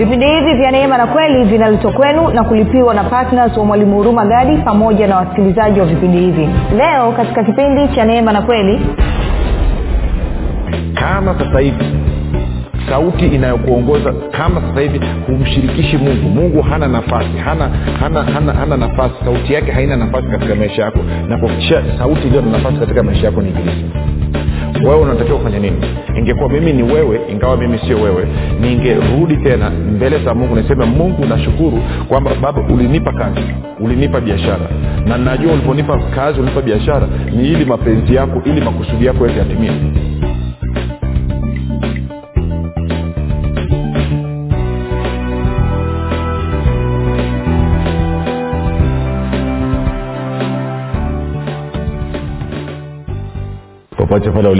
vipindi hivi vya neema na kweli vinaletwa kwenu na kulipiwa na ptns wa mwalimu huruma gadi pamoja na wasikilizaji wa vipindi hivi. Leo katika kipindi cha neema na kweli kama sasa hivi sauti inayokuongoza kama sasa hivi humshirikishi mungu. Mungu hana nafasi hana hana hana, hana nafasi. Sauti yake haina nafasi katika maisha yako. Na kuhakikisha sauti iliyo na nafasi katika maisha yako ni ibilisi wewe unatakiwa kufanya nini? Ingekuwa mimi ni wewe ingawa mimi sio wewe ningerudi tena mbele za mungu niseme mungu nashukuru kwamba baba ulinipa kazi ulinipa biashara. Na najua uliponipa kazi ulinipa biashara ni ili mapenzi yako ili makusudi yako yote yatimie. Pale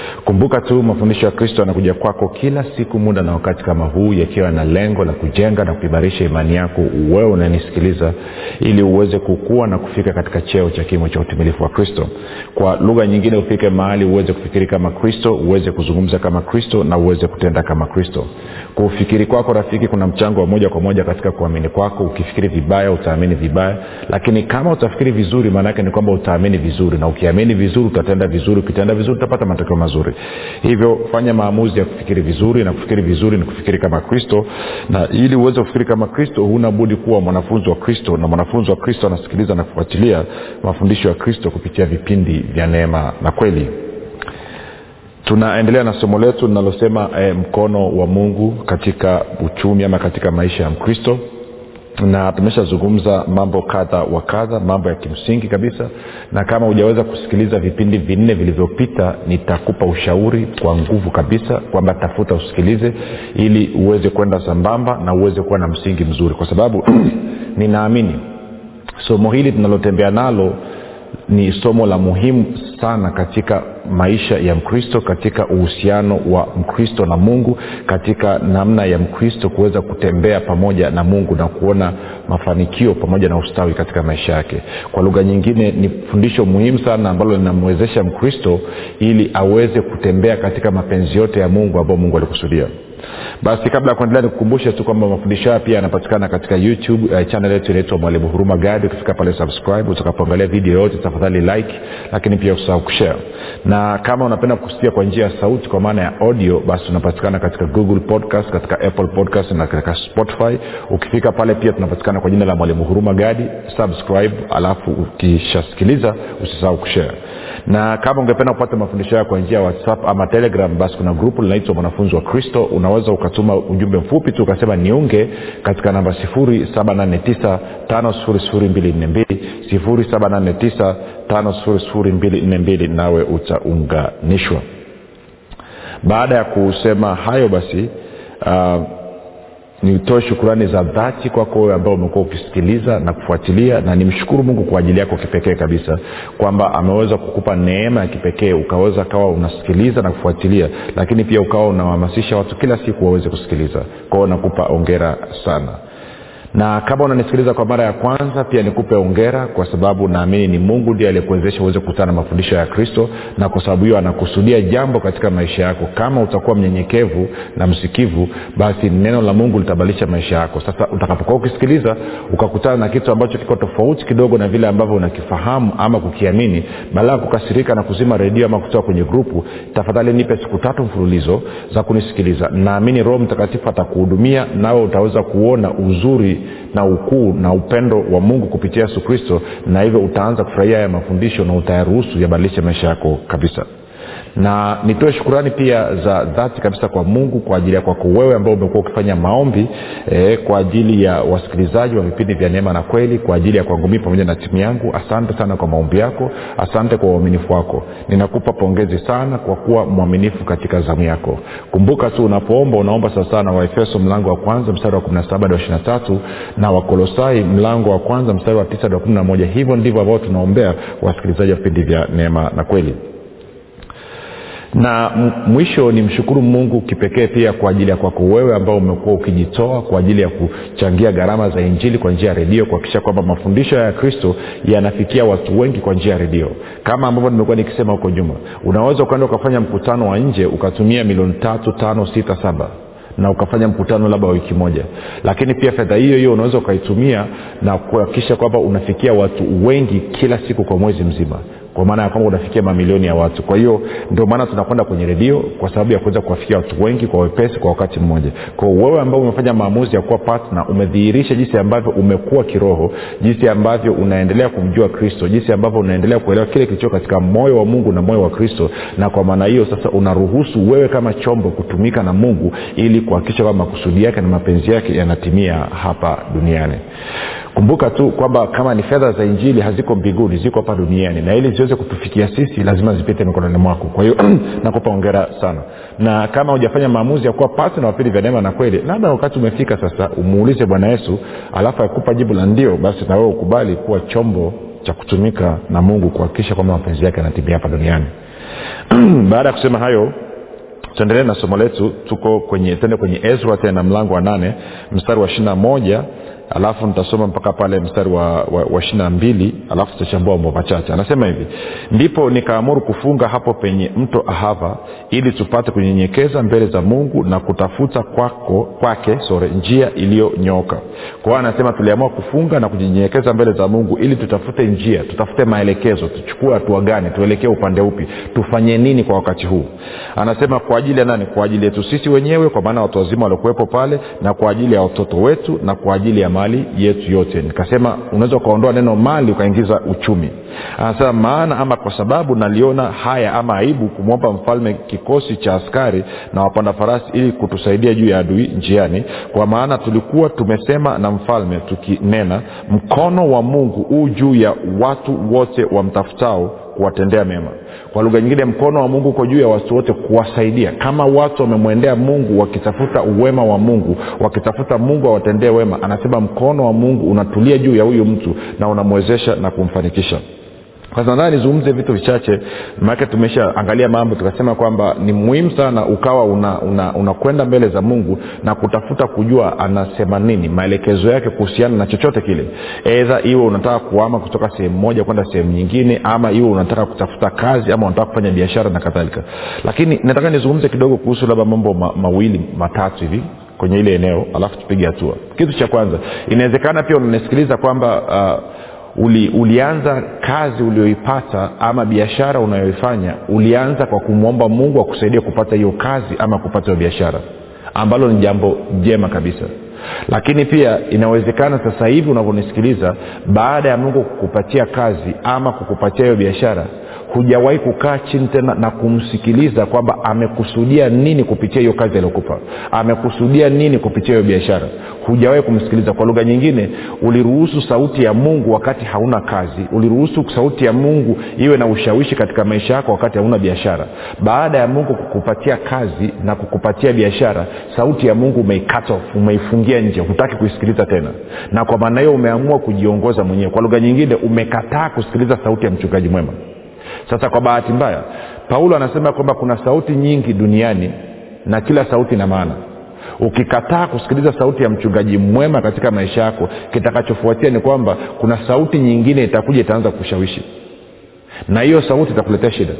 kumbuka tu mafundisho ya kristo yanakuja kwako kila siku muda na wakati kama huu yakiwa na lengo la kujenga na kuimarisha imani yako wewe unanisikiliza ili uweze kukua na kufika katika cheo cha kimo cha utimilifu wa kristo. Kwa lugha nyingine ufike mahali uweze kufikiri kama kristo uweze kuzungumza kama kristo na uweze kutenda kama kristo. Kufikiri kwako rafiki kuna mchango wa moja kwa moja katika kuamini kwako. Ukifikiri vibaya utaamini vibaya. Lakini kama utafikiri vizuri maanaake ni kwamba utaamini vizuri. Na ukiamini vizuri utatenda vizuri. Ukitenda vizuri utapata matokeo mazuri hivyo fanya maamuzi ya kufikiri vizuri na kufikiri vizuri ni kufikiri kama kristo. Na ili uweze kufikiri kama kristo huna budi kuwa mwanafunzi wa kristo. Na mwanafunzi wa kristo anasikiliza na kufuatilia mafundisho ya kristo kupitia vipindi vya neema na kweli. Tunaendelea na somo letu linalosema eh, mkono wa mungu katika uchumi ama katika maisha ya mkristo na tumeshazungumza mambo kadha wa kadha mambo ya kimsingi kabisa na kama hujaweza kusikiliza vipindi vinne vilivyopita nitakupa ushauri kwa nguvu kabisa kwamba tafuta usikilize ili uweze kwenda sambamba na uweze kuwa na msingi mzuri. Kwa sababu ninaamini somo hili tunalotembea nalo ni somo la muhimu sana katika maisha ya mkristo katika uhusiano wa mkristo na mungu katika namna ya mkristo kuweza kutembea pamoja na mungu na kuona mafanikio pamoja na ustawi katika maisha yake. Kwa lugha nyingine ni fundisho muhimu sana ambalo linamwezesha mkristo ili aweze kutembea katika mapenzi yote ya mungu ambayo mungu alikusudia basi kabla ya kuendelea nikukumbushe tu kwamba mafundisho haya pia yanapatikana katika youtube uh, channel yetu inaitwa mwalimu huruma gadi ukifika pale subscribe utakapoangalia video yote tafadhali like lakini pia usahau kushare. Na kama unapenda kusikia kwa njia ya sauti kwa maana ya audio basi tunapatikana katika google podcast katika apple podcast na katika spotify. Ukifika pale pia tunapatikana kwa jina la mwalimu huruma gadi subscribe alafu ukishasikiliza usisahau kushare. Na kama ungependa kupata mafundisho haya kwa njia ya whatsapp ama telegram basi kuna grupu linaitwa mwanafunzi wa kristo unaweza ukatuma ujumbe mfupi tu ukasema niunge katika namba 789 5242 789 nawe utaunganishwa. Baada ya kusema hayo basi uh, nitoe shukurani za dhati kwako wewe ambao umekuwa ukisikiliza na kufuatilia na nimshukuru mungu kwa ajili yako kipekee kabisa kwamba ameweza kukupa neema ya kipekee ukaweza kawa unasikiliza na kufuatilia lakini pia ukawa unawahamasisha watu kila siku waweze kusikiliza. Kwao nakupa ongera sana na kama unanisikiliza kwa mara ya kwanza pia nikupe ongera kwa sababu naamini ni mungu ndiye aliyekuwezesha uweze kukutana na mafundisho ya kristo na kwa sababu hiyo anakusudia jambo katika maisha yako. Kama utakuwa mnyenyekevu na msikivu basi neno la mungu litabadilisha maisha yako. Sasa utakapokuwa ukisikiliza ukakutana na kitu ambacho kiko tofauti kidogo na vile ambavyo unakifahamu ama kukiamini badala ya kukasirika na kuzima redio ama kutoka kwenye grupu tafadhali nipe siku tatu mfululizo za kunisikiliza. Naamini roho mtakatifu atakuhudumia nawe utaweza kuona uzuri na ukuu na upendo wa mungu kupitia yesu kristo na hivyo utaanza kufurahia haya mafundisho na utayaruhusu yabadilishe maisha yako kabisa na nitoe shukurani pia za dhati kabisa kwa mungu kwa ajili ya kwako wewe ambao umekuwa ukifanya maombi eh, kwa ajili ya wasikilizaji wa vipindi vya neema na kweli kwa ajili ya kwangu mii pamoja na timu yangu. Asante sana kwa maombi yako. Asante kwa uaminifu wako. Ninakupa pongezi sana kwa kuwa mwaminifu katika zamu yako. Kumbuka tu unapoomba unaomba sawasawa na waefeso mlango wa kwanza mstari wa 17 hadi wa 23 na wakolosai mlango wa kwanza mstari wa 9 hadi wa 11 hivyo ndivyo ambao tunaombea wasikilizaji wa vipindi vya neema na kweli na mwisho ni mshukuru mungu kipekee pia kwa ajili ya kwako wewe ambao umekuwa ukijitoa kwa ajili ya kuchangia gharama za injili kwa njia ya redio kuhakikisha kwamba mafundisho ya kristo yanafikia watu wengi kwa njia ya redio. Kama ambavyo nimekuwa nikisema huko nyuma unaweza ukaenda ukafanya mkutano wa nje ukatumia milioni tatu tano sita saba na ukafanya mkutano labda wa wiki moja. Lakini pia fedha hiyo hiyo unaweza ukaitumia na kuhakikisha kwamba unafikia watu wengi kila siku kwa mwezi mzima kwa maana ya kwamba unafikia mamilioni ya watu. Kwa hiyo ndio maana tunakwenda kwenye redio kwa sababu ya kuweza kuwafikia watu wengi kwa wepesi kwa wakati mmoja. Kwa wewe ambao umefanya maamuzi ya kuwa patna umedhihirisha jinsi ambavyo umekuwa kiroho jinsi ambavyo unaendelea kumjua kristo jinsi ambavyo unaendelea kuelewa kile kilicho katika moyo wa mungu na moyo wa kristo na kwa maana hiyo sasa unaruhusu wewe kama chombo kutumika na mungu ili kuhakikisha kwamba makusudi yake na mapenzi yake yanatimia hapa duniani. Kumbuka tu kwamba kama ni fedha za injili haziko mbinguni ziko hapa duniani. Na ili ziweze kutufikia sisi lazima zipite mikononi mwako. Kwa hiyo nakupa ongera sana. Na kama hujafanya maamuzi ya kuwa patna wapili vya neema na kweli labda wakati umefika sasa umuulize bwana yesu alafu akupa jibu la ndio basi nawewe ukubali kuwa chombo cha kutumika na mungu kuhakikisha kwamba mapenzi yake yanatimia hapa duniani. Baada ya kusema hayo tuendelee na somo letu. Tuko kwenye tende kwenye ezra tena mlango wa nane mstari wa ishiri moja alafu nitasoma mpaka pale mstari wa, wa, wa ishiri na mbili alafu tutachambua mambo machache. Anasema hivi ndipo nikaamuru kufunga hapo penye mto ahava ili tupate kunyenyekeza mbele za mungu na kutafuta kwako kwake sore njia iliyonyoka. Kwa anasema tuliamua kufunga na kunyenyekeza mbele za mungu ili tutafute njia tutafute maelekezo tuchukue hatua gani tuelekee upande upi tufanye nini kwa wakati huu. Anasema kwa ajili ya nani? Kwa ajili yetu sisi wenyewe kwa maana watu wazima waliokuwepo pale na kwa ajili ya watoto wetu na kwa ajili ya mali yetu yote. Nikasema unaweza ukaondoa neno mali ukaingiza uchumi. Anasema maana ama kwa sababu naliona haya ama aibu kumwomba mfalme kikosi cha askari na wapanda farasi ili kutusaidia juu ya adui njiani kwa maana tulikuwa tumesema na mfalme tukinena mkono wa mungu huu juu ya watu wote wamtafutao kuwatendea mema. Kwa lugha nyingine mkono wa mungu uko juu ya watu wote kuwasaidia. Kama watu wamemwendea mungu wakitafuta uwema wa mungu wakitafuta mungu awatendee wema anasema mkono wa mungu unatulia juu ya huyu mtu na unamwezesha na kumfanikisha sasa nadhani nizungumze vitu vichache maanake tumeshaangalia mambo tukasema kwamba ni muhimu sana ukawa unakwenda una, una mbele za mungu na kutafuta kujua anasema nini maelekezo yake kuhusiana na chochote kile. Edha iwe unataka kuama kutoka sehemu moja kwenda sehemu nyingine ama iwe unataka kutafuta kazi ama unataka kufanya biashara na kadhalika. Lakini nataka nizungumze kidogo kuhusu labda mambo ma, mawili matatu hivi kwenye ile eneo alafu tupige hatua. Kitu cha kwanza inawezekana pia unanisikiliza kwamba uh, uli, ulianza kazi ulioipata ama biashara unayoifanya ulianza kwa kumwomba mungu akusaidia kupata hiyo kazi ama kupata hiyo biashara ambalo ni jambo jema kabisa. Lakini pia inawezekana sasa hivi unavyonisikiliza baada ya mungu kukupatia kazi ama kukupatia hiyo biashara hujawahi kukaa chini tena na kumsikiliza kwamba amekusudia nini kupitia hiyo kazi aliyokupa amekusudia nini kupitia hiyo biashara. Hujawahi kumsikiliza. Kwa lugha nyingine uliruhusu sauti ya mungu wakati hauna kazi uliruhusu sauti ya mungu iwe na ushawishi katika maisha yako wakati hauna biashara. Baada ya mungu kukupatia kazi na kukupatia biashara sauti ya mungu umeikata umeifungia nje hutaki kuisikiliza tena. Na kwa maana hiyo umeamua kujiongoza mwenyewe. Kwa lugha nyingine umekataa kusikiliza sauti ya mchungaji mwema sasa kwa bahati mbaya paulo anasema kwamba kuna sauti nyingi duniani na kila sauti ina maana. Ukikataa kusikiliza sauti ya mchungaji mwema katika maisha yako kitakachofuatia ni kwamba kuna sauti nyingine itakuja itaanza kushawishi. Na hiyo sauti itakuletea shida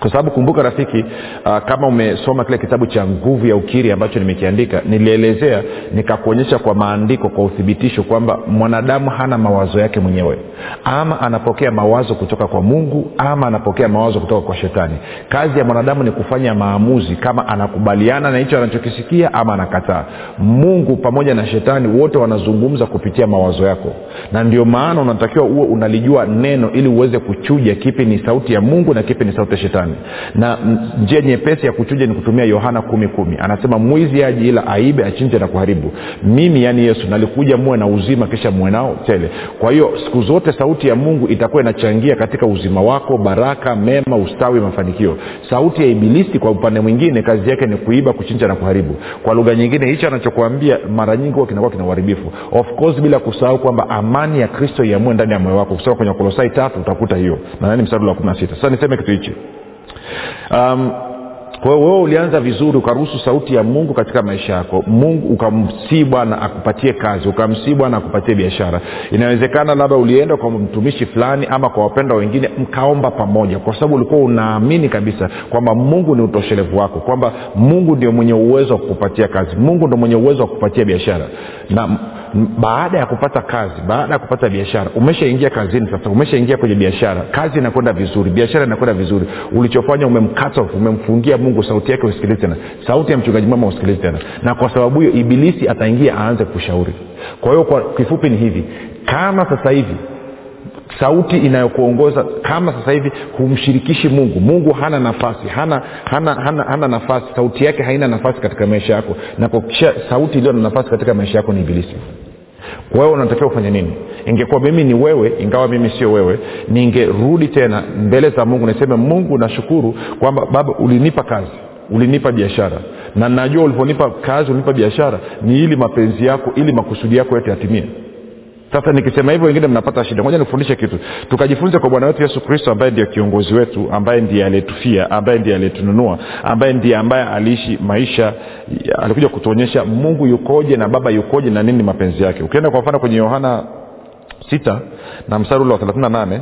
kwa sababu kumbuka rafiki uh, kama umesoma kile kitabu cha nguvu ya ukiri ambacho nimekiandika nilielezea nikakuonyesha kwa maandiko kwa uthibitisho kwamba mwanadamu hana mawazo yake mwenyewe. Ama anapokea mawazo kutoka kwa mungu ama anapokea mawazo kutoka kwa shetani. Kazi ya mwanadamu ni kufanya maamuzi kama anakubaliana na hicho anachokisikia ama anakataa. Mungu pamoja na shetani wote wanazungumza kupitia mawazo yako. Na ndio maana unatakiwa uwe unalijua neno ili uweze kuchuja kipi ni sauti ya mungu na kipi ni sauti ya shetani na njia nyepesi ya kuchuja ni kutumia yohana kumi kumi. Anasema mwizi aji ila aibe achinje na kuharibu. Mimi yaani yesu nalikuja muwe na uzima kisha muwe nao tele. Kwa hiyo siku zote sauti ya mungu itakuwa inachangia katika uzima wako baraka mema ustawi mafanikio. Sauti ya ibilisi kwa upande mwingine kazi yake ni kuiba kuchinja na kuharibu. Kwa lugha nyingine hicho anachokuambia mara nyingi huwa kinakuwa kina uharibifu. Of course bila kusahau kwamba amani ya kristo iamue ndani ya moyo wako. Kusema kwenye kolosai tatu utakuta hiyo. Nadhani mstari wa kumi na sita. Sasa niseme kitu hichi um, kwa wewe ulianza vizuri ukaruhusu sauti ya mungu katika maisha yako mungu ukamsii bwana akupatie kazi ukamsii bwana akupatie biashara. Inawezekana labda ulienda kwa mtumishi fulani ama kwa wapenda wengine mkaomba pamoja kwa sababu ulikuwa unaamini kabisa kwamba mungu ni utoshelevu wako kwamba mungu ndio mwenye uwezo wa kukupatia kazi mungu ndio mwenye uwezo wa kukupatia biashara. Na baada ya kupata kazi baada ya kupata biashara umeshaingia kazini sasa umeshaingia kwenye biashara kazi inakwenda vizuri biashara inakwenda vizuri ulichofanya umemkata umemfungia mungu sauti yake usikilizi tena sauti ya mchungaji mama usikilizi tena. Na kwa sababu hiyo ibilisi ataingia aanze kushauri. Kwa hiyo kwa kifupi ni hivi kama sasa hivi sauti inayokuongoza kama sasa hivi humshirikishi mungu. Mungu hana nafasi hana hana hana, hana nafasi. Sauti yake haina nafasi katika maisha yako. Na kuakisha sauti iliyo na nafasi katika maisha yako ni ibilisi. Kwa hiyo unatakiwa kufanya nini? Ingekuwa mimi ni wewe ingawa mimi sio wewe ningerudi tena mbele za mungu niseme mungu nashukuru kwamba baba ulinipa kazi ulinipa biashara. Na najua ulivyonipa kazi ulinipa biashara ni ili mapenzi yako ili makusudi yako yote yatimie sasa nikisema hivyo wengine mnapata shida. Moja nikufundishe kitu. Tukajifunze kwa bwana wetu yesu kristo ambaye ndiye kiongozi wetu ambaye ndiye aliyetufia ambaye ndiye aliyetununua ambaye ndiye ambaye aliishi maisha alikuja kutuonyesha mungu yukoje na baba yukoje na nini mapenzi yake. Ukienda kwa mfano kwenye yohana sita na mstari ule wa thelathini nane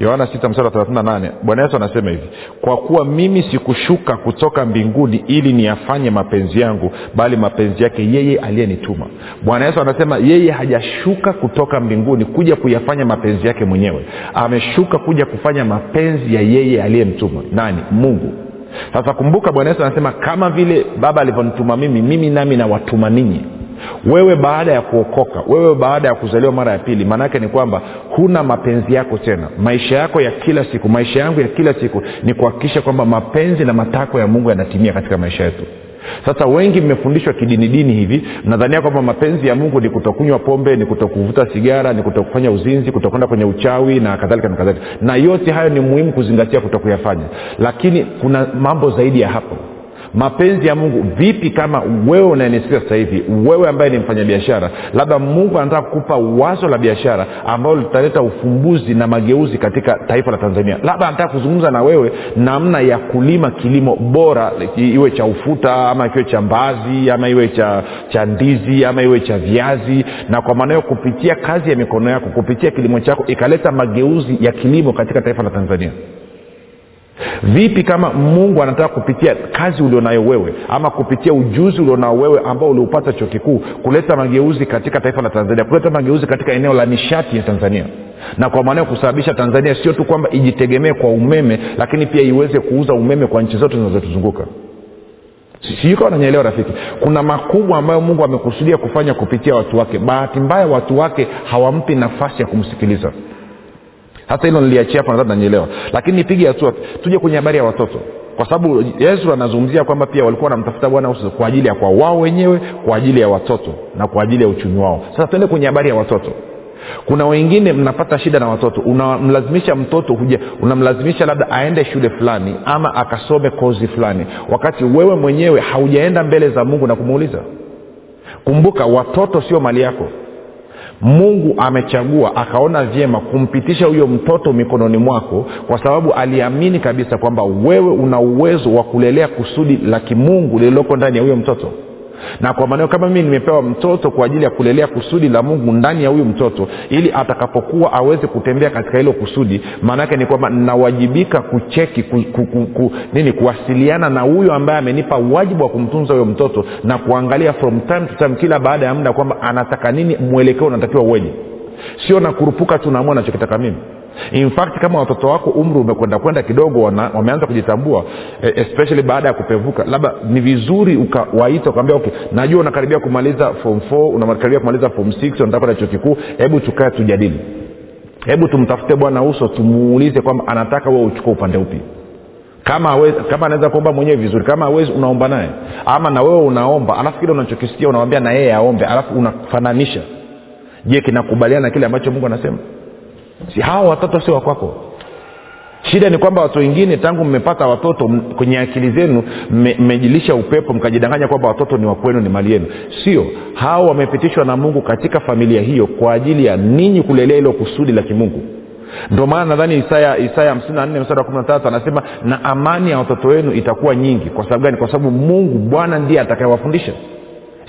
yohana sita mstari wa thelathini nane bwana yesu anasema hivi kwa kuwa mimi sikushuka kutoka mbinguni ili niyafanye mapenzi yangu bali mapenzi yake yeye aliyenituma. Bwana yesu anasema yeye hajashuka kutoka mbinguni kuja kuyafanya mapenzi yake mwenyewe. Ameshuka kuja kufanya mapenzi ya yeye aliyemtuma. Nani? Mungu. Sasa kumbuka bwana yesu anasema kama vile baba alivyonituma mimi mimi nami nawatuma ninyi wewe baada ya kuokoka wewe baada ya kuzaliwa mara ya pili maanaake ni kwamba huna mapenzi yako tena. Maisha yako ya kila siku maisha yangu ya kila siku ni kuhakikisha kwamba mapenzi na matakwa ya mungu yanatimia katika maisha yetu. Sasa wengi mmefundishwa kidinidini hivi mnadhania kwamba mapenzi ya mungu ni kutokunywa pombe ni kutokuvuta sigara ni kutokufanya uzinzi kutokwenda kwenye uchawi na kadhalika na kadhalika. Na yote hayo ni muhimu kuzingatia kutokuyafanya. Lakini kuna mambo zaidi ya hapo mapenzi ya mungu vipi kama wewe unayenisikia sasa hivi wewe ambaye ni mfanyabiashara labda mungu anataka kukupa wazo la biashara ambalo litaleta ufumbuzi na mageuzi katika taifa la tanzania. Labda anataka kuzungumza na wewe namna ya kulima kilimo bora iwe cha ufuta ama kiwe cha mbazi ama iwe cha cha ndizi ama iwe cha viazi na kwa maana hiyo kupitia kazi ya mikono yako kupitia kilimo chako ikaleta mageuzi ya kilimo katika taifa la tanzania vipi kama mungu anataka kupitia kazi ulionayo wewe ama kupitia ujuzi ulionao wewe ambao uliupata chuo kikuu kuleta mageuzi katika taifa la tanzania kuleta mageuzi katika eneo la nishati ya tanzania? Na kwa maana ya kusababisha tanzania sio tu kwamba ijitegemee kwa umeme lakini pia iweze kuuza umeme kwa nchi zote zinazotuzunguka. Sijui kawa nanyelewa rafiki? Kuna makubwa ambayo mungu amekusudia kufanya kupitia watu wake. Bahati mbaya watu wake hawampi nafasi ya kumsikiliza hata hilo niliachia hapo nadhani nanyelewa lakini nipige hatua tuje kwenye habari ya watoto. Kwa sababu yesu anazungumzia kwamba pia walikuwa wanamtafuta bwana uso kwa ajili ya kwa wao wenyewe kwa ajili ya watoto na kwa ajili ya uchumi wao. Sasa tuende kwenye habari ya watoto. Kuna wengine mnapata shida na watoto. Unamlazimisha mtoto huja unamlazimisha labda aende shule fulani ama akasome kozi fulani. Wakati wewe mwenyewe haujaenda mbele za mungu na kumuuliza. Kumbuka watoto sio mali yako mungu amechagua akaona vyema kumpitisha huyo mtoto mikononi mwako kwa sababu aliamini kabisa kwamba wewe una uwezo wa kulelea kusudi la kimungu lililoko ndani ya huyo mtoto na kwa maneo kama mimi nimepewa mtoto kwa ajili ya kulelea kusudi la mungu ndani ya huyu mtoto ili atakapokuwa aweze kutembea katika hilo kusudi maanaake ni kwamba nawajibika kucheki ku, ku, ku, ku, nini kuwasiliana na huyo ambaye amenipa wajibu wa kumtunza huyo mtoto na kuangalia from time to time kila baada ya muda kwamba anataka nini mwelekeo unatakiwa uweje. Sio nakurupuka tu naamua nachokitaka mimi in fact kama watoto wako umri umekwenda kwenda kidogo wameanza kujitambua especially baada ya kupevuka labda ni vizuri ukawaita ukaambia okay najua unakaribia kumaliza form f unakaribia kumaliza form s unataka kwenda chuo kikuu hebu tukae tujadili. Hebu tumtafute bwana uso tumuulize kwamba anataka wewe uchukua upande upi. Kama awezi, kama anaweza kuomba mwenyewe vizuri kama awezi unaomba naye. Ama na wewe unaomba alafu kile unachokisikia unamwambia na yeye aombe alafu unafananisha. Je kinakubaliana na kile ambacho mungu anasema si hawa watoto sio wakwako shida ni kwamba watu wengine tangu mmepata watoto kwenye akili zenu mmejilisha upepo mkajidanganya kwamba watoto ni wakwenu ni mali yenu. Sio. Hawa wamepitishwa na mungu katika familia hiyo kwa ajili ya ninyi kulelea ilo kusudi la kimungu. Ndio maana nadhani isaya isaya hamsini na wa kumi na tatu anasema na amani ya watoto wenu itakuwa nyingi. Kwa sababu gani? Kwa sababu mungu bwana ndiye atakayewafundisha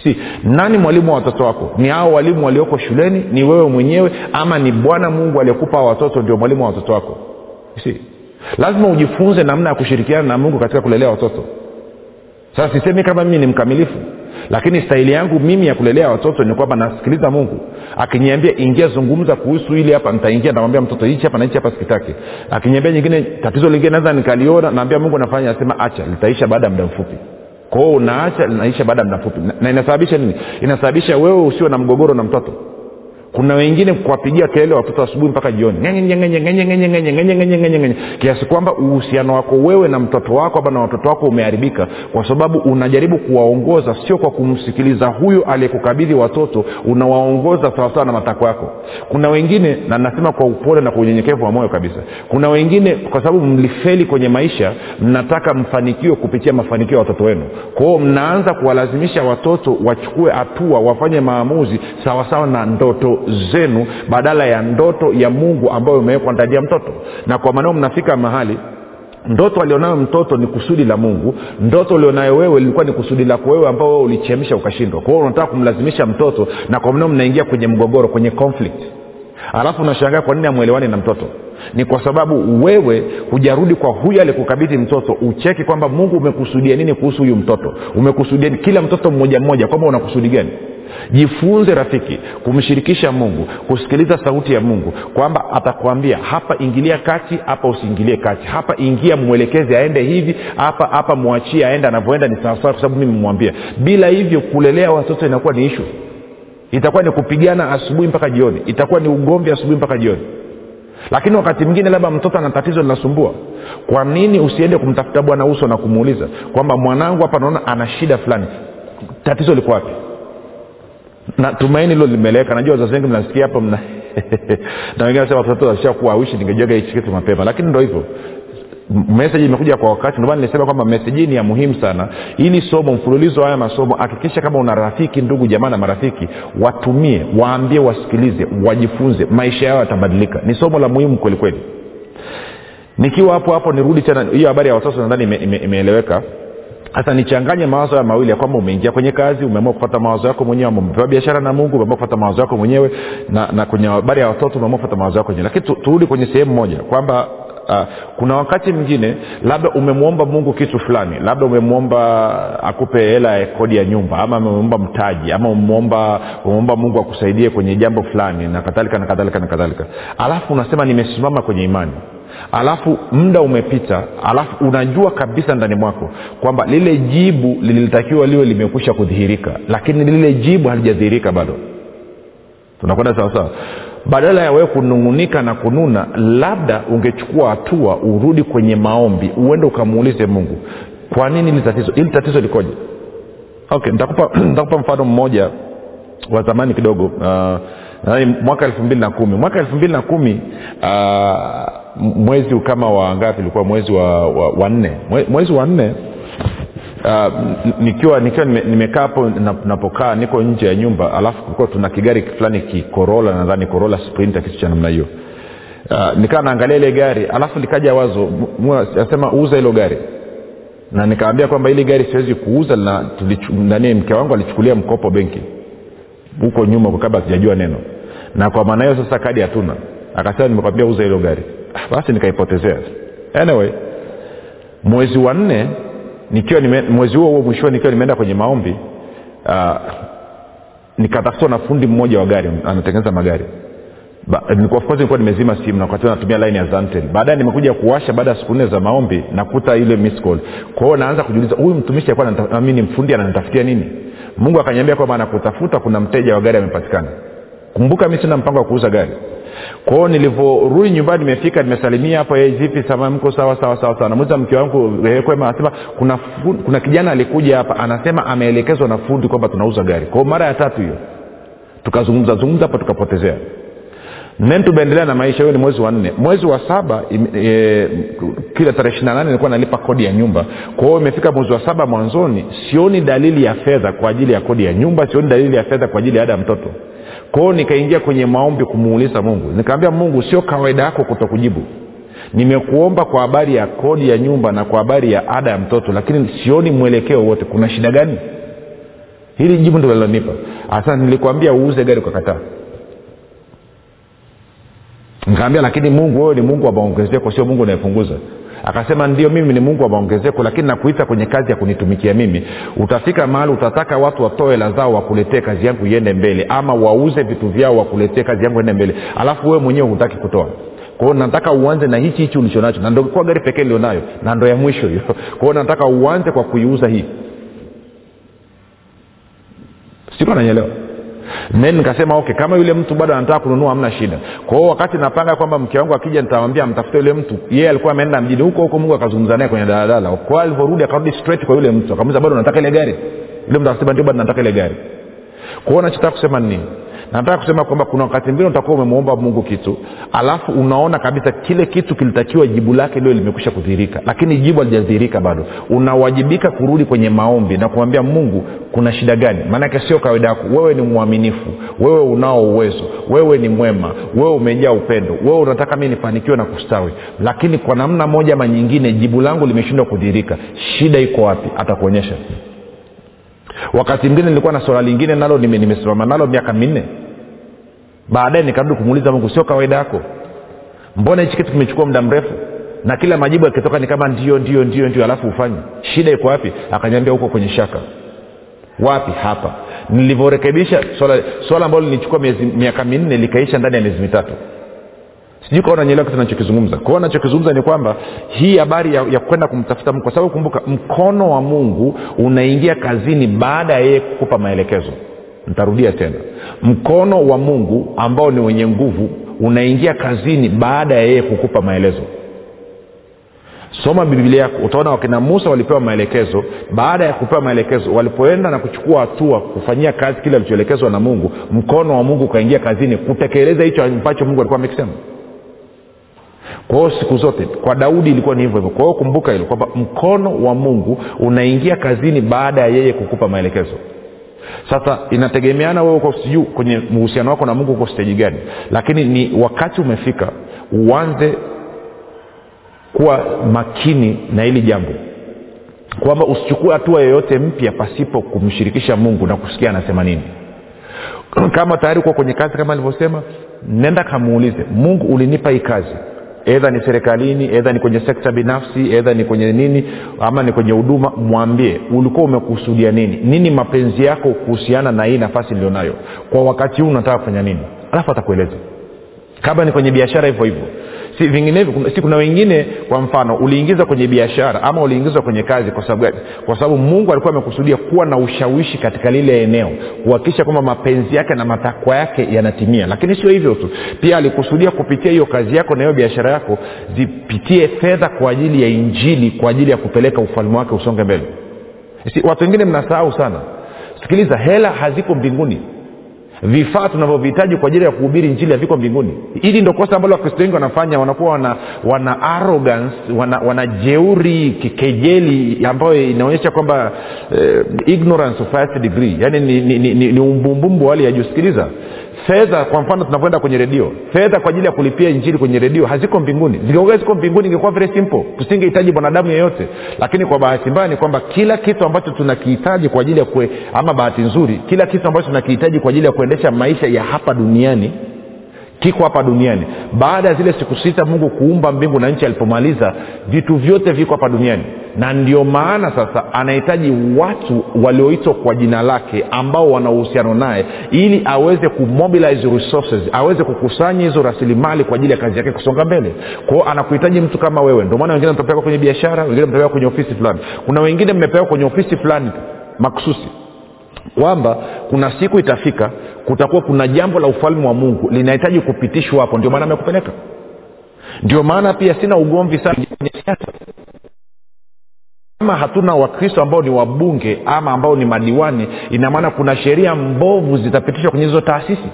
si nani mwalimu wa watoto wako? Ni hao walimu walioko shuleni? Ni wewe mwenyewe? Ama ni bwana mungu aliyekupa watoto ndio mwalimu wa watoto wako? Si. Lazima ujifunze namna ya kushirikiana na mungu katika kulelea watoto. Sasa sisemi kama mimi ni mkamilifu lakini stahili yangu mimi ya kulelea watoto ni kwamba nasikiliza mungu. Akiniambia ingia zungumza kuhusu hili hapa nitaingia namwambia mtoto hichi hapa na hichi hapa sikitaki. Akiniambia nyingine tatizo lingine naweza nikaliona naambia mungu nafanya asema acha litaisha baada ya muda mfupi kwao unaacha linaisha baada ya muda mfupi. Na, na inasababisha nini? Inasababisha wewe usio na mgogoro na mtoto kuna wengine kuwapigia kelele watoto asubuhi mpaka jioni. Kiasi kwamba uhusiano wako wewe na mtoto wako ama na watoto wako umeharibika kwa sababu unajaribu kuwaongoza sio kwa kumsikiliza huyo aliyekukabidhi watoto unawaongoza sawasawa na matakwa yako. Kuna wengine na nasema kwa upole na kwa unyenyekevu wa moyo kabisa kuna wengine kwa sababu mlifeli kwenye maisha mnataka mfanikiwe kupitia mafanikio ya watoto wenu. Kwao mnaanza kuwalazimisha watoto wachukue hatua wafanye maamuzi sawasawa na ndoto zenu badala ya ndoto ya mungu ambayo imewekwa ndani ya mtoto. Na kwa maneo mnafika mahali ndoto alionayo mtoto ni kusudi la mungu. Ndoto ulionayo wewe ilikuwa ni kusudi lako wewe ambao wewe ulichemsha ukashindwa. Kwa hiyo unataka kumlazimisha mtoto na kwa maneo mnaingia kwenye mgogoro kwenye conflict alafu unashangaa kwa nini amwelewani na mtoto? Ni kwa sababu wewe hujarudi kwa huyo alikukabidhi mtoto ucheki kwamba mungu umekusudia nini kuhusu huyu mtoto. Umekusudia kila mtoto mmoja mmoja kwamba unakusudi gani? Jifunze rafiki kumshirikisha mungu kusikiliza sauti ya mungu kwamba atakwambia hapa ingilia kati hapa usiingilie kati. Hapa ingia mwelekezi aende hivi hapa hapa mwachie aende anavyoenda. Ni sawasawa kwa sababu mimi mmwambia bila hivyo kulelea watoto inakuwa ni ishu itakuwa ni kupigana asubuhi mpaka jioni. Itakuwa ni ugomvi asubuhi mpaka jioni. Lakini wakati mwingine labda mtoto ana tatizo linasumbua kwa nini usiende kumtafuta bwana uso na kumuuliza kwamba mwanangu hapa naona ana shida fulani. Tatizo liko wapi? Na tumaini hilo limeleweka. Najua wazazi wengi mnasikia hapo mna na wengine nasema watoto washakuwa awishi ningejuaga hichi kitu mapema. Lakini ndo hivyo meseji imekuja kwa wakati ndomana nilisema kwamba meseji ni ya muhimu sana. Ili somo mfululizo haya masomo. Hakikisha kama una rafiki ndugu jamaa na marafiki watumie waambie wasikilize wajifunze. Maisha yao yatabadilika. Ni somo la muhimu kwelikweli nikiwa hapo hapo nirudi tena hiyo habari ya watoto nadhani imeeleweka ime, ime sasa nichanganye mawazo haya mawili ya kwamba umeingia kwenye kazi umeamua kufata mawazo yako mwenyewe umepewa biashara na mungu umeamua kufata mawazo yako mwenyewe na, na kwenye habari ya watoto umeamua kufata mawazo yako mwenyewe. Lakini turudi kwenye sehemu moja kwamba Uh, kuna wakati mwingine labda umemwomba mungu kitu fulani labda umemwomba akupe hela ya kodi ya nyumba ama umemwomba mtaji ama umemwomba umemwomba mungu akusaidie kwenye jambo fulani na kadhalika na kadhalika na kadhalika. Alafu unasema nimesimama kwenye imani. Alafu muda umepita alafu unajua kabisa ndani mwako kwamba lile jibu lilitakiwa liwe limekwisha kudhihirika lakini lile jibu halijadhihirika bado. Tunakwenda sawasawa badala ya wewe kunung'unika na kununa labda ungechukua hatua urudi kwenye maombi uende ukamuulize mungu kwa nini hili tatizo? Hili tatizo likoje? Okay nitakupa, nitakupa mfano mmoja wa zamani kidogo. Uh, mwaka elfu mbili na kumi. Mwaka elfu mbili na kumi uh, mwezi kama wa ngapi ulikuwa mwezi wa, wa, wa nne. Mwezi wa nne uh, nikiwa nikiwa nimekaa hapo napokaa niko nje ya nyumba alafu kulikuwa tuna kigari fulani kikorola nadhani korola sprinter kitu cha namna hiyo. Uh, nikaa naangalia ile gari alafu likaja wazo asema uza hilo gari. Na nikaambia kwamba ili gari siwezi kuuza na nani mke wangu alichukulia mkopo benki. Huko nyuma kabla sijajua neno. Na kwa maana hiyo sasa kadi hatuna. Akasema nimekwambia uza hilo gari. Basi nikaipotezea. Anyway mwezi wa nne nikiwa nime, mwezi huo huo mwishoni nikiwa nimeenda kwenye maombi uh, nikatafutwa na fundi mmoja wa gari anatengeneza magari. Ba, nilikuwa nimezima simu na wakati natumia line ya zantel. Baadaye nimekuja kuwasha baada ya siku nne za maombi nakuta ile miss call. Kwa hiyo naanza kujiuliza huyu mtumishi alikuwa ni mfundi ananitafutia nini? Mungu akaniambia kwamba anakutafuta kuna mteja wa gari amepatikana kumbuka mi sina mpango wa kuuza gari. Kwao nilivyorudi nyumbani nimefika nimesalimia hey, vipi sama mko sawa sawa sawa sawa? Namuuliza mke wangu kwema? Anasema kuna, kuna kijana alikuja hapa anasema ameelekezwa na fundi kwamba tunauza gari. Kwao mara ya tatu hiyo tukazungumza zungumza hapa tukapotezea. Nen tumeendelea na maisha hiyo ni mwezi wa nne. Mwezi wa saba e, kila tarehe ishiri na nane nilikuwa nalipa kodi ya nyumba. Kwa hiyo imefika mwezi wa saba mwanzoni sioni dalili ya fedha kwa ajili ya kodi ya nyumba sioni dalili ya fedha kwa ajili ya ada ya mtoto kwao nikaingia kwenye maombi kumuuliza mungu. Nikaambia mungu sio kawaida yako kuto kujibu nimekuomba kwa habari ya kodi ya nyumba na kwa habari ya ada ya mtoto lakini sioni mwelekeo wote. Kuna shida gani? Hili jibu ndo lilonipa. Hasa nilikwambia uuze gari ukakataa nikaambia lakini mungu wewe ni mungu wa maongezeko sio mungu unayepunguza akasema ndio mimi ni mungu wa maongezeko lakini nakuita kwenye kazi ya kunitumikia mimi. Utafika mahali utataka watu watoe hela zao wakuletee kazi yangu iende mbele ama wauze vitu vyao wakuletee kazi yangu iende mbele. Alafu wewe mwenyewe hutaki kutoa. Kwao nataka uanze na hichi hichi ulichonacho na ndokuwa gari pekee ilionayo na ndo ya mwisho hiyo. Kwao nataka uanze kwa kuiuza hii. Siko nanyelewa then nikasema okay kama yule mtu bado anataka kununua hamna shida. Kwa hiyo wakati napanga kwamba mke wangu akija nitamwambia mtafute yule mtu. Yeye alikuwa ameenda mjini huko huko mungu akazungumza naye kwenye daladala. Kwao alivyorudi akarudi straight kwa yule mtu. Akamuuliza bado nataka ile gari? Yule mtu akasema ndio bado nataka ile gari. Kwa hiyo nachotaka kusema ni nini nataka kusema kwamba kuna wakati mwingine utakuwa umemwomba mungu kitu alafu unaona kabisa kile kitu kilitakiwa jibu lake lio limekwisha kudhirika lakini jibu alijadhirika bado. Unawajibika kurudi kwenye maombi na kumwambia mungu kuna shida gani? Maanake sio kawaida yako. Wewe ni mwaminifu wewe unao uwezo wewe ni mwema wewe umejaa upendo wewe unataka mi nifanikiwe na kustawi. Lakini kwa namna moja ama nyingine jibu langu limeshindwa kudhirika shida iko wapi? Atakuonyesha wakati mwingine nilikuwa na swala lingine nalo nimesimama nalo miaka minne. Baadaye nikarudi kumuuliza mungu sio kawaida yako? Mbona hichi kitu kimechukua muda mrefu? Na kila majibu yakitoka ni kama ndio ndio ndio ndio alafu ufanye shida iko wapi? Akanyambia huko kwenye shaka. Wapi? Hapa. Nilivyorekebisha swala ambalo lilichukua miaka minne likaisha ndani ya miezi mitatu sijui kawa nanyelewa kitu nachokizungumza kwao nachokizungumza ni kwamba hii habari ya, ya kwenda kumtafuta mungu kwa sababu kumbuka mkono wa mungu unaingia kazini baada ya yeye kukupa maelekezo. Ntarudia tena. Mkono wa mungu ambao ni wenye nguvu unaingia kazini baada ya yeye kukupa maelezo. Soma biblia yako utaona wakina musa walipewa maelekezo. Baada ya kupewa maelekezo walipoenda na kuchukua hatua kufanyia kazi kile alichoelekezwa na mungu mkono wa mungu ukaingia kazini kutekeleza hicho ambacho mungu alikuwa amekisema kwa hiyo siku zote kwa daudi ilikuwa ni hivyo hivyo. Kwa hiyo kumbuka hilo kwamba mkono wa mungu unaingia kazini baada ya yeye kukupa maelekezo. Sasa inategemeana wewe uko sijuu kwenye uhusiano wako na mungu uko steji gani. Lakini ni wakati umefika uanze kuwa makini na hili jambo. Kwamba usichukue hatua yoyote mpya pasipo kumshirikisha mungu na kusikia anasema nini. Kama tayari kuwa kwenye kazi kama alivyosema nenda kamuulize mungu ulinipa hii kazi edha ni serikalini edha ni kwenye sekta binafsi edha ni kwenye nini ama ni kwenye huduma mwambie ulikuwa umekusudia nini? Nini mapenzi yako kuhusiana na hii nafasi nilionayo? Kwa wakati huu unataka kufanya nini? Alafu atakueleza. Kama ni kwenye biashara hivyo hivyo si vinginevyo si kuna wengine kwa mfano uliingiza kwenye biashara ama uliingizwa kwenye kazi kwa sababu gani? Kwa sababu mungu alikuwa amekusudia kuwa na ushawishi katika lile eneo kuhakikisha kwamba mapenzi yake na matakwa yake yanatimia. Lakini sio hivyo tu pia alikusudia kupitia hiyo kazi yako na hiyo biashara yako zipitie fedha kwa ajili ya injili kwa ajili ya kupeleka ufalme wake usonge mbele. Si, watu wengine mnasahau sana. Sikiliza hela haziko mbinguni vifaa tunavyovihitaji kwa ajili ya kuhubiri njili haviko mbinguni. Hili ndo kosa ambalo wakristo wengi wanafanya wanakuwa wana, wana arrogance wana, wana jeuri kikejeli ambayo inaonyesha kwamba eh, ignorance of highest degree. Yaani ni, ni, ni, ni, ni umbumbumbu wa hali ya juu. Sikiliza fedha kwa mfano tunapoenda kwenye redio fedha kwa ajili ya kulipia injili kwenye redio haziko mbinguni. Zingekuwa ziko mbinguni ingekuwa very simple. Tusingehitaji mwanadamu yeyote. Lakini kwa bahati mbaya ni kwamba kila kitu ambacho tunakihitaji kwa ajili ya kue, ama bahati nzuri kila kitu ambacho tunakihitaji kwa ajili ya kuendesha maisha ya hapa duniani kiko hapa duniani. Baada ya zile siku sita mungu kuumba mbingu na nchi alipomaliza vitu vyote viko hapa duniani. Na ndio maana sasa anahitaji watu walioitwa kwa jina lake ambao wana uhusiano naye ili aweze kumobilize resources aweze kukusanya hizo rasilimali kwa ajili ya kazi yake kusonga mbele. Kwao anakuhitaji mtu kama wewe. Ndio maana wengine mtapelekwa kwenye biashara wengine mtapelekwa kwenye ofisi fulani. Kuna wengine mmepewa kwenye ofisi fulani makususi kwamba kuna siku itafika kutakuwa kuna jambo la ufalme wa mungu linahitaji kupitishwa hapo. Ndio maana amekupeleka. Ndio maana pia sina ugomvi sana. Siasa kama hatuna wakristo ambao ni wabunge ama ambao ni madiwani ina maana kuna sheria mbovu zitapitishwa kwenye hizo taasisi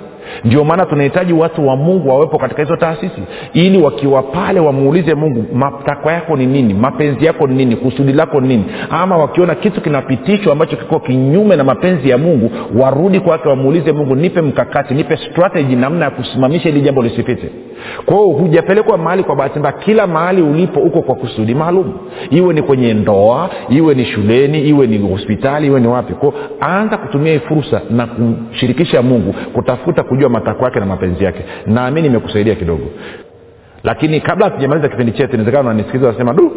ndio maana tunahitaji watu wa mungu wawepo katika hizo taasisi ili wakiwa pale wamuulize mungu matakwa yako ni nini mapenzi yako ni nini kusudi lako ni nini? Ama wakiona kitu kinapitishwa ambacho kiko kinyume na mapenzi ya mungu warudi kwake wamuulize mungu nipe mkakati nipe strategy namna ya kusimamisha ili jambo lisipite kwa hiyo hujapelekwa mahali kwa bahati mbaya. Kila mahali ulipo uko kwa kusudi maalum. Iwe ni kwenye ndoa iwe ni shuleni iwe ni hospitali iwe ni wapi. Kwao anza kutumia hii fursa na kumshirikisha mungu kutafuta kujua matakwa yake na mapenzi yake. Naamini imekusaidia kidogo. Lakini kabla hatujamaliza kipindi chetu inawezekana unanisikiliza unasema du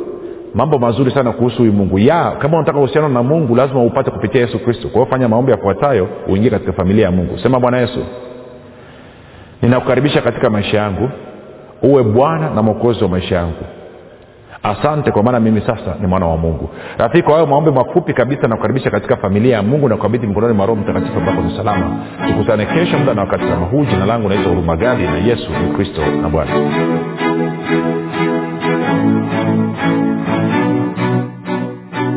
mambo mazuri sana kuhusu huyu mungu. Ya kama unataka uhusiano na mungu lazima upate kupitia yesu kristo. Kwa hiyo fanya maombi yafuatayo uingie katika familia ya mungu. Sema bwana yesu ninakukaribisha katika maisha yangu. Uwe bwana na mwokozi wa maisha yangu. Asante kwa maana mimi sasa ni mwana wa mungu. Rafiki kwa hayo maombi mafupi kabisa nakukaribisha katika familia ya mungu na kukabidhi mkononi mwa roho mtakatifu ambako ni salama. Tukutane kesho muda na wakati kama huu. Jina langu naitwa hurumagadi na yesu ni kristo na bwana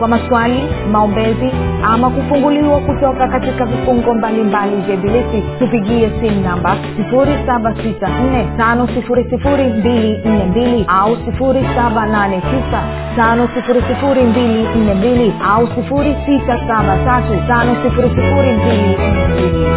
kwa maswali maombezi ama kufunguliwa kutoka katika vifungo mbalimbali. Vya bilisi tupigie simu namba 7645242 au 7895242 au 6735242